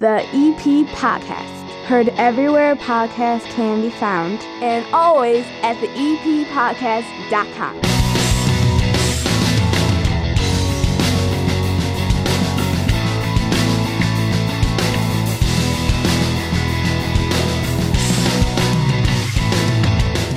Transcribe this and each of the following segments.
The EP Podcast. Heard everywhere podcasts can be found, and always at the eppodcast.com.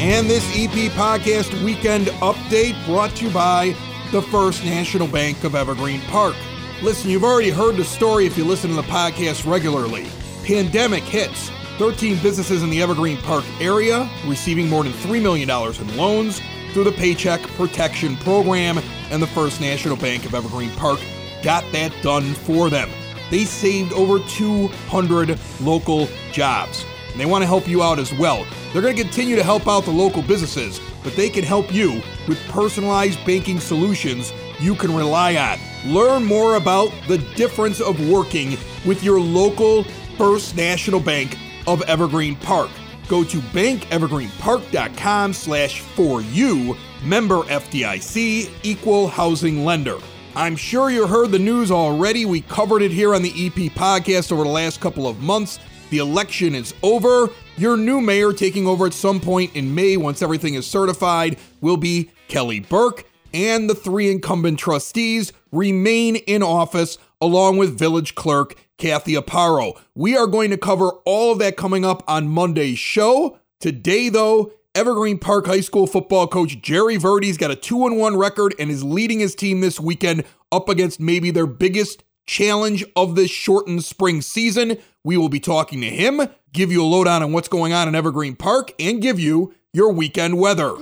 And this EP Podcast Weekend Update brought to you by the First National Bank of Evergreen Park. Listen, you've already heard the story if you listen to the podcast regularly. Pandemic hits. 13 businesses in the Evergreen Park area receiving more than $3 million in loans through the Paycheck Protection Program, and the First National Bank of Evergreen Park got that done for them. They saved over 200 local jobs, and they want to help you out as well. They're going to continue to help out the local businesses, but they can help you with personalized banking solutions you can rely on. Learn more about the difference of working with your local First National Bank of Evergreen Park. Go to bankevergreenpark.com slash for you, member FDIC, equal housing lender. I'm sure you heard the news already. We covered it here on the EP podcast over the last couple of months. The election is over. Your new mayor taking over at some point in May once everything is certified will be Kelly Burke, and the three incumbent trustees remain in office along with village clerk Kathy Aparo. We are going to cover all of that coming up on Monday's show. Today, though, Evergreen Park High School football coach Jerry Verde's got a 2 1 record and is leading his team this weekend up against maybe their biggest challenge of this shortened spring season. We will be talking to him, give you a lowdown on what's going on in Evergreen Park, and give you your weekend weather.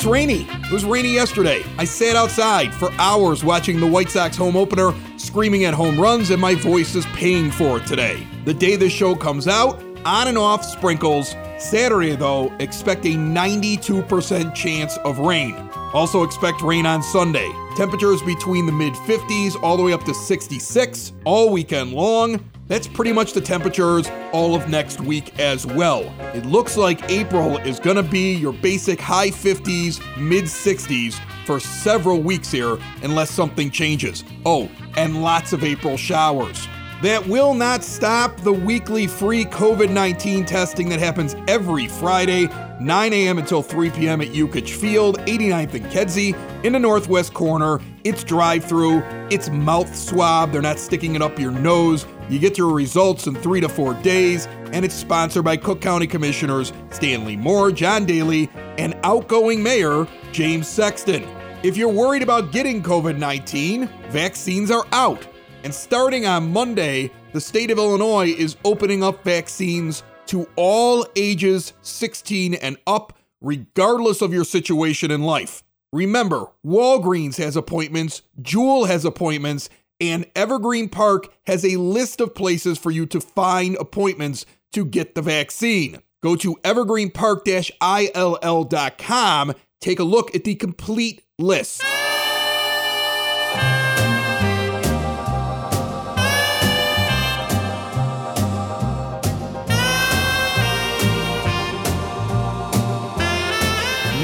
It's rainy. It was rainy yesterday. I sat outside for hours watching the White Sox home opener, screaming at home runs, and my voice is paying for it today. The day this show comes out, on and off sprinkles. Saturday, though, expect a 92% chance of rain. Also, expect rain on Sunday. Temperatures between the mid 50s all the way up to 66 all weekend long. That's pretty much the temperatures all of next week as well. It looks like April is going to be your basic high 50s, mid 60s for several weeks here, unless something changes. Oh, and lots of April showers. That will not stop the weekly free COVID 19 testing that happens every Friday, 9 a.m. until 3 p.m. at Yukich Field, 89th and Kedzie, in the northwest corner. It's drive through, it's mouth swab, they're not sticking it up your nose. You get your results in three to four days, and it's sponsored by Cook County Commissioners Stanley Moore, John Daly, and outgoing Mayor James Sexton. If you're worried about getting COVID 19, vaccines are out. And starting on Monday, the state of Illinois is opening up vaccines to all ages 16 and up, regardless of your situation in life. Remember, Walgreens has appointments, Jewel has appointments, and Evergreen Park has a list of places for you to find appointments to get the vaccine. Go to evergreenpark-ill.com, take a look at the complete list.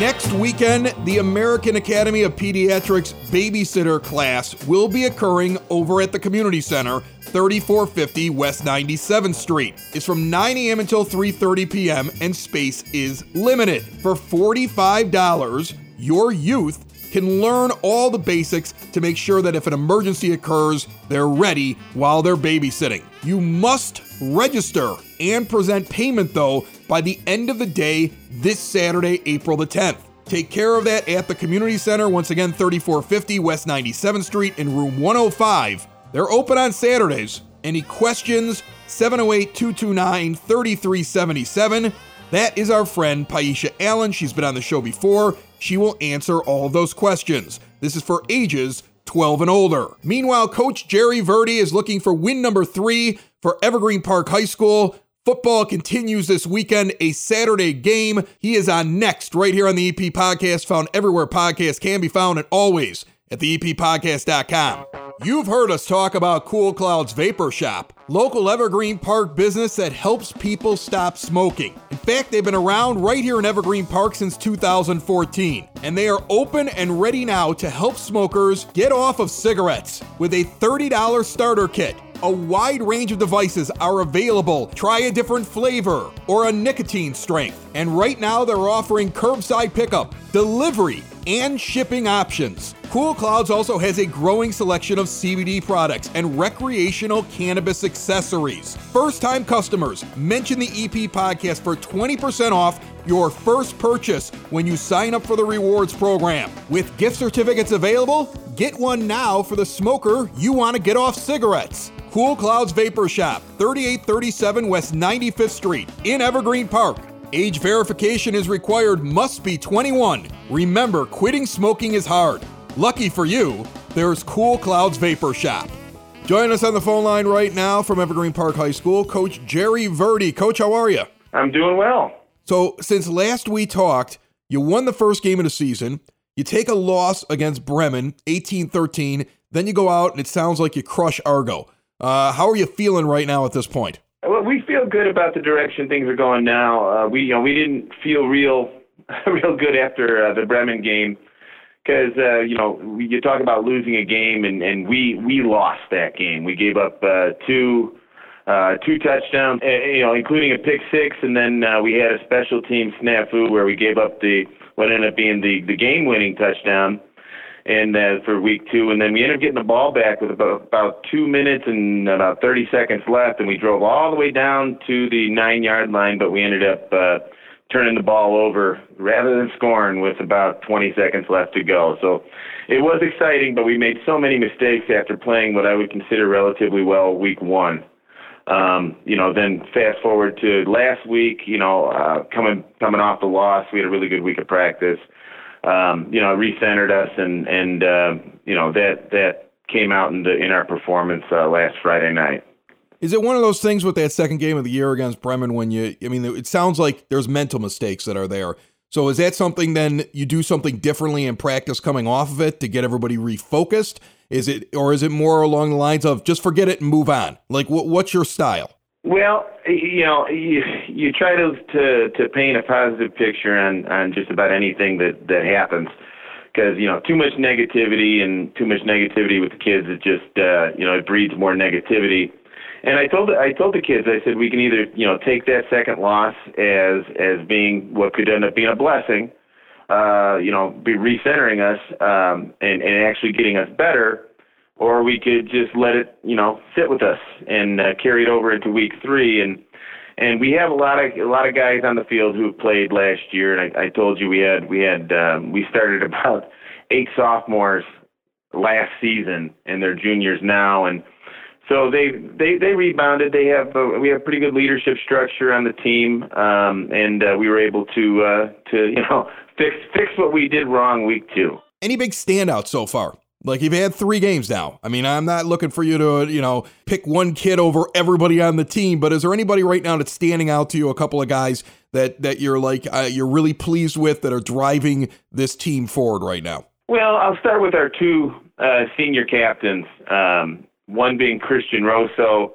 Next weekend, the American Academy of Pediatrics babysitter class will be occurring over at the Community Center, 3450 West 97th Street. It's from 9 a.m. until 3:30 p.m. and space is limited. For $45, your youth can learn all the basics to make sure that if an emergency occurs, they're ready while they're babysitting. You must register and present payment though by the end of the day this Saturday, April the 10th. Take care of that at the Community Center, once again, 3450 West 97th Street in room 105. They're open on Saturdays. Any questions? 708 229 3377. That is our friend Paisha Allen. She's been on the show before. She will answer all those questions. This is for ages 12 and older. Meanwhile, Coach Jerry Verde is looking for win number three for Evergreen Park High School. Football continues this weekend, a Saturday game. He is on next right here on the EP Podcast, found everywhere podcasts can be found and always at the eppodcast.com. You've heard us talk about Cool Clouds Vapor Shop, local Evergreen Park business that helps people stop smoking. In fact, they've been around right here in Evergreen Park since 2014, and they are open and ready now to help smokers get off of cigarettes with a $30 starter kit. A wide range of devices are available. Try a different flavor or a nicotine strength. And right now they're offering curbside pickup, delivery, and shipping options. Cool Clouds also has a growing selection of CBD products and recreational cannabis accessories. First time customers, mention the EP podcast for 20% off your first purchase when you sign up for the rewards program. With gift certificates available, get one now for the smoker you want to get off cigarettes. Cool Clouds Vapor Shop, 3837 West 95th Street in Evergreen Park. Age verification is required, must be 21. Remember, quitting smoking is hard. Lucky for you, there's Cool Clouds Vapor Shop. Join us on the phone line right now from Evergreen Park High School, Coach Jerry Verde. Coach, how are you? I'm doing well. So, since last we talked, you won the first game of the season. You take a loss against Bremen, 18 13. Then you go out and it sounds like you crush Argo. Uh, how are you feeling right now at this point? Well, we feel good about the direction things are going now. Uh, we, you know, we didn't feel real, real good after uh, the Bremen game because uh, you know you talk about losing a game, and, and we we lost that game. We gave up uh, two uh, two touchdowns, uh, you know, including a pick six, and then uh, we had a special team snafu where we gave up the what ended up being the the game winning touchdown. And uh, for week two, and then we ended up getting the ball back with about about two minutes and about 30 seconds left, and we drove all the way down to the nine yard line, but we ended up uh, turning the ball over rather than scoring with about 20 seconds left to go. So it was exciting, but we made so many mistakes after playing what I would consider relatively well week one. Um, you know, then fast forward to last week, you know, uh, coming coming off the loss, we had a really good week of practice. Um, you know, it recentered us, and and uh, you know that that came out in the in our performance uh, last Friday night. Is it one of those things with that second game of the year against Bremen when you, I mean, it sounds like there's mental mistakes that are there. So is that something then you do something differently in practice coming off of it to get everybody refocused? Is it, or is it more along the lines of just forget it and move on? Like, what, what's your style? Well, you know, you, you try to, to to paint a positive picture on on just about anything that that happens, because you know too much negativity and too much negativity with the kids it just uh, you know it breeds more negativity. And I told I told the kids I said we can either you know take that second loss as as being what could end up being a blessing, uh, you know, be recentering us um, and and actually getting us better, or we could just let it you know sit with us and uh, carry it over into week three and. And we have a lot of a lot of guys on the field who played last year, and I, I told you we had we had um, we started about eight sophomores last season, and they're juniors now, and so they they they rebounded. They have uh, we have pretty good leadership structure on the team, um, and uh, we were able to uh, to you know fix fix what we did wrong week two. Any big standouts so far? Like you've had three games now. I mean, I'm not looking for you to you know pick one kid over everybody on the team, but is there anybody right now that's standing out to you? A couple of guys that that you're like uh, you're really pleased with that are driving this team forward right now. Well, I'll start with our two uh, senior captains. Um, one being Christian Rosso.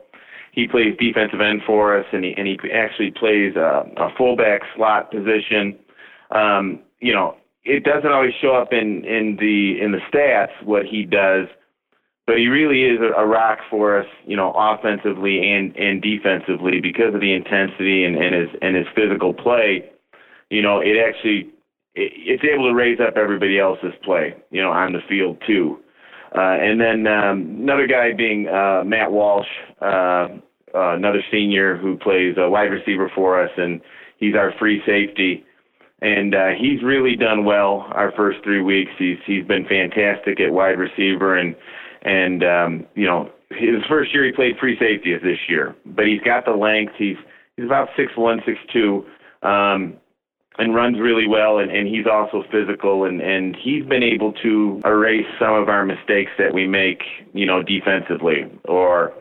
He plays defensive end for us, and he and he actually plays a, a fullback slot position. Um, you know, it doesn't always show up in in the in the stats what he does, but he really is a, a rock for us. You know, offensively and and defensively because of the intensity and, and his and his physical play. You know, it actually it, it's able to raise up everybody else's play. You know, on the field too. Uh, and then um, another guy being uh, Matt Walsh, uh, uh, another senior who plays a wide receiver for us, and he's our free safety. And uh, he's really done well our first three weeks. He's he's been fantastic at wide receiver, and and um, you know his first year he played free safety is this year, but he's got the length. He's he's about six one, six two. Um, and runs really well and, and he's also physical and, and he's been able to erase some of our mistakes that we make, you know, defensively or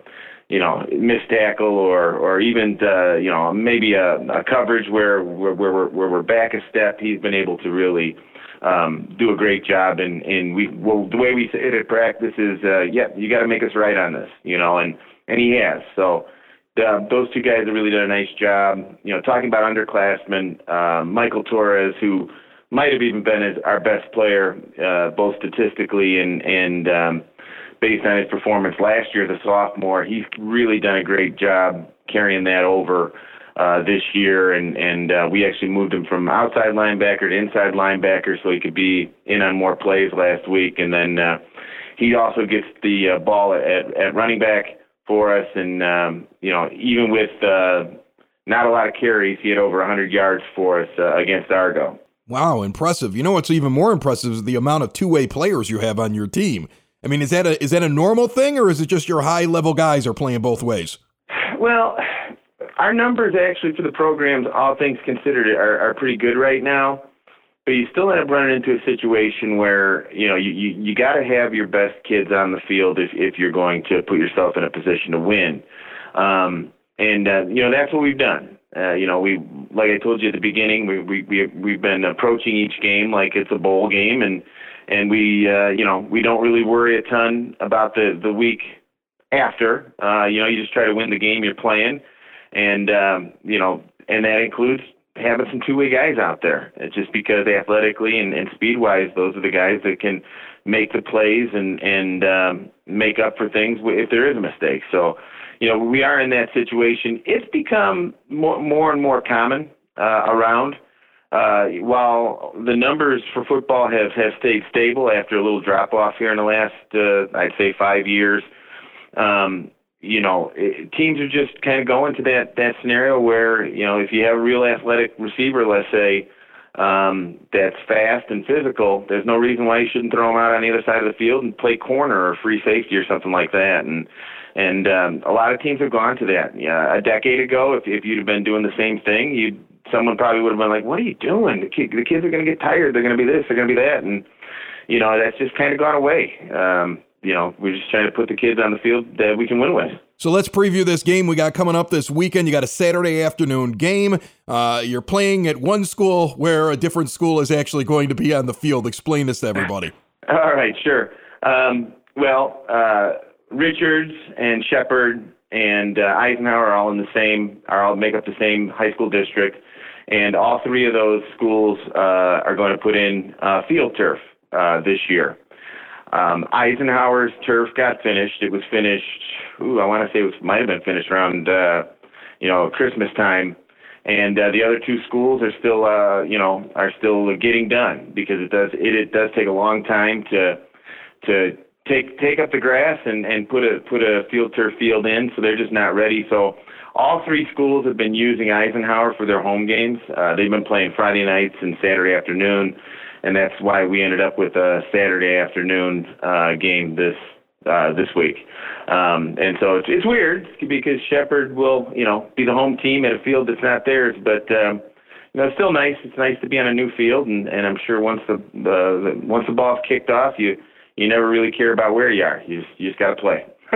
you know, missed tackle or or even uh, you know maybe a, a coverage where where where we're, where we're back a step. He's been able to really um, do a great job. And and we well the way we say it at practice is, uh, yeah, you got to make us right on this, you know, and and he has. So. Uh, those two guys have really done a nice job. You know, talking about underclassmen, uh, Michael Torres, who might have even been his, our best player, uh, both statistically and and um, based on his performance last year as a sophomore. He's really done a great job carrying that over uh, this year, and and uh, we actually moved him from outside linebacker to inside linebacker so he could be in on more plays last week, and then uh, he also gets the uh, ball at, at running back for us, and um, you know even with uh, not a lot of carries, he had over 100 yards for us uh, against Argo. Wow, impressive. You know what's even more impressive is the amount of two-way players you have on your team. I mean, is that a is that a normal thing, or is it just your high level guys are playing both ways? Well, our numbers actually for the programs, all things considered, are, are pretty good right now. But you still end up running into a situation where you know you you, you got to have your best kids on the field if if you're going to put yourself in a position to win. Um, and uh, you know that's what we've done. Uh, you know, we like I told you at the beginning, we we we we've been approaching each game like it's a bowl game, and and we uh, you know we don't really worry a ton about the the week after. Uh, you know, you just try to win the game you're playing, and um, you know, and that includes having some two-way guys out there. It's just because athletically and, and speed-wise, those are the guys that can make the plays and and um, make up for things if there is a mistake. So, you know, we are in that situation. It's become more more and more common uh, around uh, while the numbers for football have, have stayed stable after a little drop off here in the last, uh, I'd say, five years, um, you know, it, teams are just kind of going to that that scenario where you know if you have a real athletic receiver, let's say, um, that's fast and physical, there's no reason why you shouldn't throw him out on the other side of the field and play corner or free safety or something like that. And and um, a lot of teams have gone to that. Yeah, a decade ago, if if you'd have been doing the same thing, you'd someone probably would have been like, "What are you doing? The, kid, the kids are going to get tired. They're going to be this. They're going to be that." And you know, that's just kind of gone away. Um, you know, we're just trying to put the kids on the field that we can win with. So let's preview this game we got coming up this weekend. You got a Saturday afternoon game. Uh, you're playing at one school where a different school is actually going to be on the field. Explain this to everybody. all right, sure. Um, well, uh, Richards and Shepard and uh, Eisenhower are all in the same, are all make up the same high school district and all three of those schools uh, are going to put in uh, field turf uh, this year. Um, Eisenhower's turf got finished. It was finished. Ooh, I want to say it was might have been finished around uh, you know Christmas time, and uh, the other two schools are still uh, you know are still getting done because it does it, it does take a long time to to take take up the grass and and put a put a field turf field in. So they're just not ready. So all three schools have been using Eisenhower for their home games. Uh, they've been playing Friday nights and Saturday afternoon, and that's why we ended up with a Saturday afternoon uh, game this uh, this week. Um, and so it's, it's weird because Shepard will, you know, be the home team at a field that's not theirs, but um, you know, it's still nice. It's nice to be on a new field, and, and I'm sure once the, the, the once the ball's kicked off, you you never really care about where you are. You just you just got to play.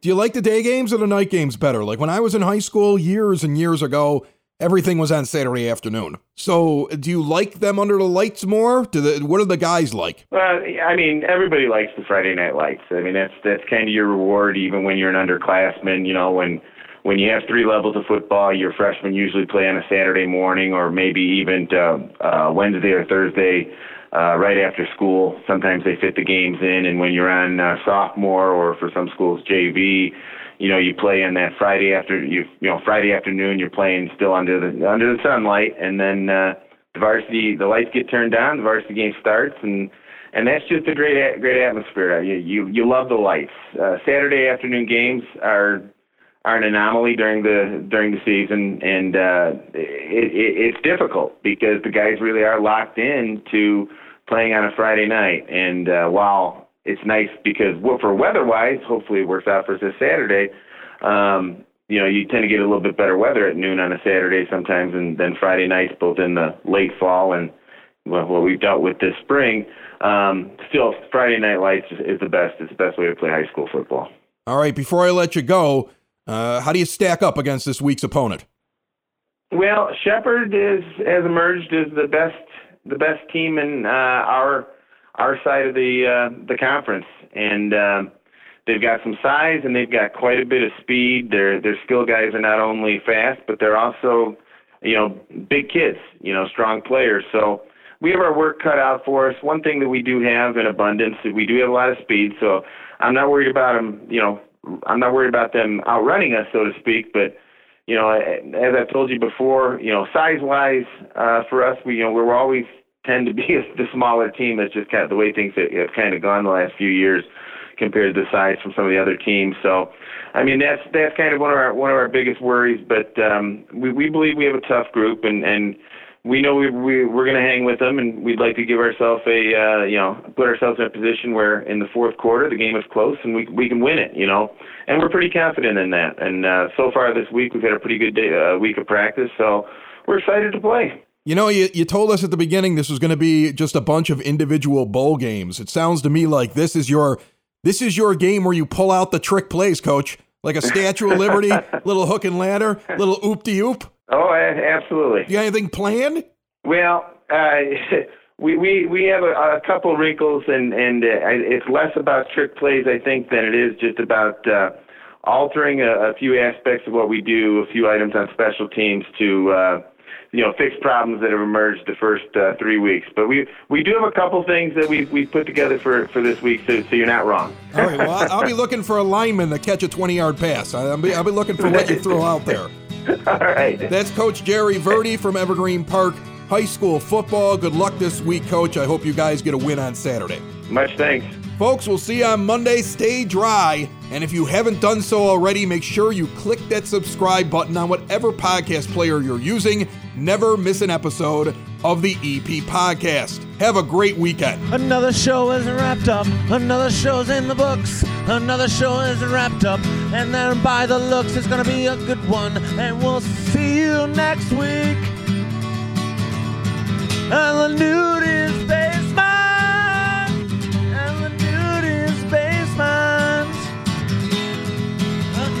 Do you like the day games or the night games better? Like when I was in high school years and years ago, everything was on Saturday afternoon. So, do you like them under the lights more? Do the, what are the guys like? Well, I mean, everybody likes the Friday night lights. I mean, that's that's kind of your reward, even when you're an underclassman. You know, when when you have three levels of football, your freshmen usually play on a Saturday morning or maybe even uh, uh, Wednesday or Thursday uh, right after school. Sometimes they fit the games in, and when you're on uh, sophomore or for some schools JV, you know you play on that Friday after you you know Friday afternoon. You're playing still under the under the sunlight, and then uh, the varsity the lights get turned on, the varsity game starts, and and that's just a great great atmosphere. You you you love the lights. Uh, Saturday afternoon games are are an anomaly during the during the season, and uh, it, it, it's difficult because the guys really are locked in to playing on a Friday night. And uh, while it's nice because for weather-wise, hopefully it works out for us this Saturday. Um, you know, you tend to get a little bit better weather at noon on a Saturday sometimes and then Friday nights, both in the late fall and what we've dealt with this spring. Um, still, Friday night lights is, is the best. It's the best way to play high school football. All right, before I let you go, Uh, how do you stack up against this week's opponent? Well, Shepard is has emerged as the best the best team in uh, our our side of the uh, the conference, and um, they've got some size and they've got quite a bit of speed. Their their skill guys are not only fast, but they're also you know big kids, you know strong players. So we have our work cut out for us. One thing that we do have in abundance, we do have a lot of speed. So I'm not worried about them. You know, I'm not worried about them outrunning us, so to speak. But you know, as I've told you before, you know, size-wise, uh, for us, we you know we're always tend to be the smaller team. That's just kind of the way things have kind of gone the last few years compared to the size from some of the other teams. So, I mean, that's that's kind of one of our one of our biggest worries. But um, we we believe we have a tough group, and and we know we, we we're going to hang with them, and we'd like to give ourselves a uh, you know put ourselves in a position where in the fourth quarter the game is close and we we can win it, you know, and we're pretty confident in that. And uh, so far this week we've had a pretty good day, uh, week of practice, so we're excited to play. You know, you, you told us at the beginning this was going to be just a bunch of individual bowl games. It sounds to me like this is your this is your game where you pull out the trick plays, coach, like a Statue of Liberty, little hook and ladder, little oop de oop. Oh, absolutely. You got anything planned? Well, uh, we we we have a, a couple wrinkles, and and uh, it's less about trick plays, I think, than it is just about uh, altering a, a few aspects of what we do, a few items on special teams to. Uh, you know, fix problems that have emerged the first uh, three weeks. But we we do have a couple things that we we put together for, for this week, so, so you're not wrong. All right. Well, I'll be looking for a lineman to catch a 20 yard pass. I'll be, I'll be looking for what you throw out there. All right. That's Coach Jerry Verde from Evergreen Park High School Football. Good luck this week, Coach. I hope you guys get a win on Saturday. Much thanks. Folks, we'll see you on Monday. Stay dry. And if you haven't done so already, make sure you click that subscribe button on whatever podcast player you're using. Never miss an episode of the EP podcast. Have a great weekend. Another show is wrapped up. Another show's in the books. Another show is wrapped up. And then by the looks, it's going to be a good one. And we'll see you next week. And the nude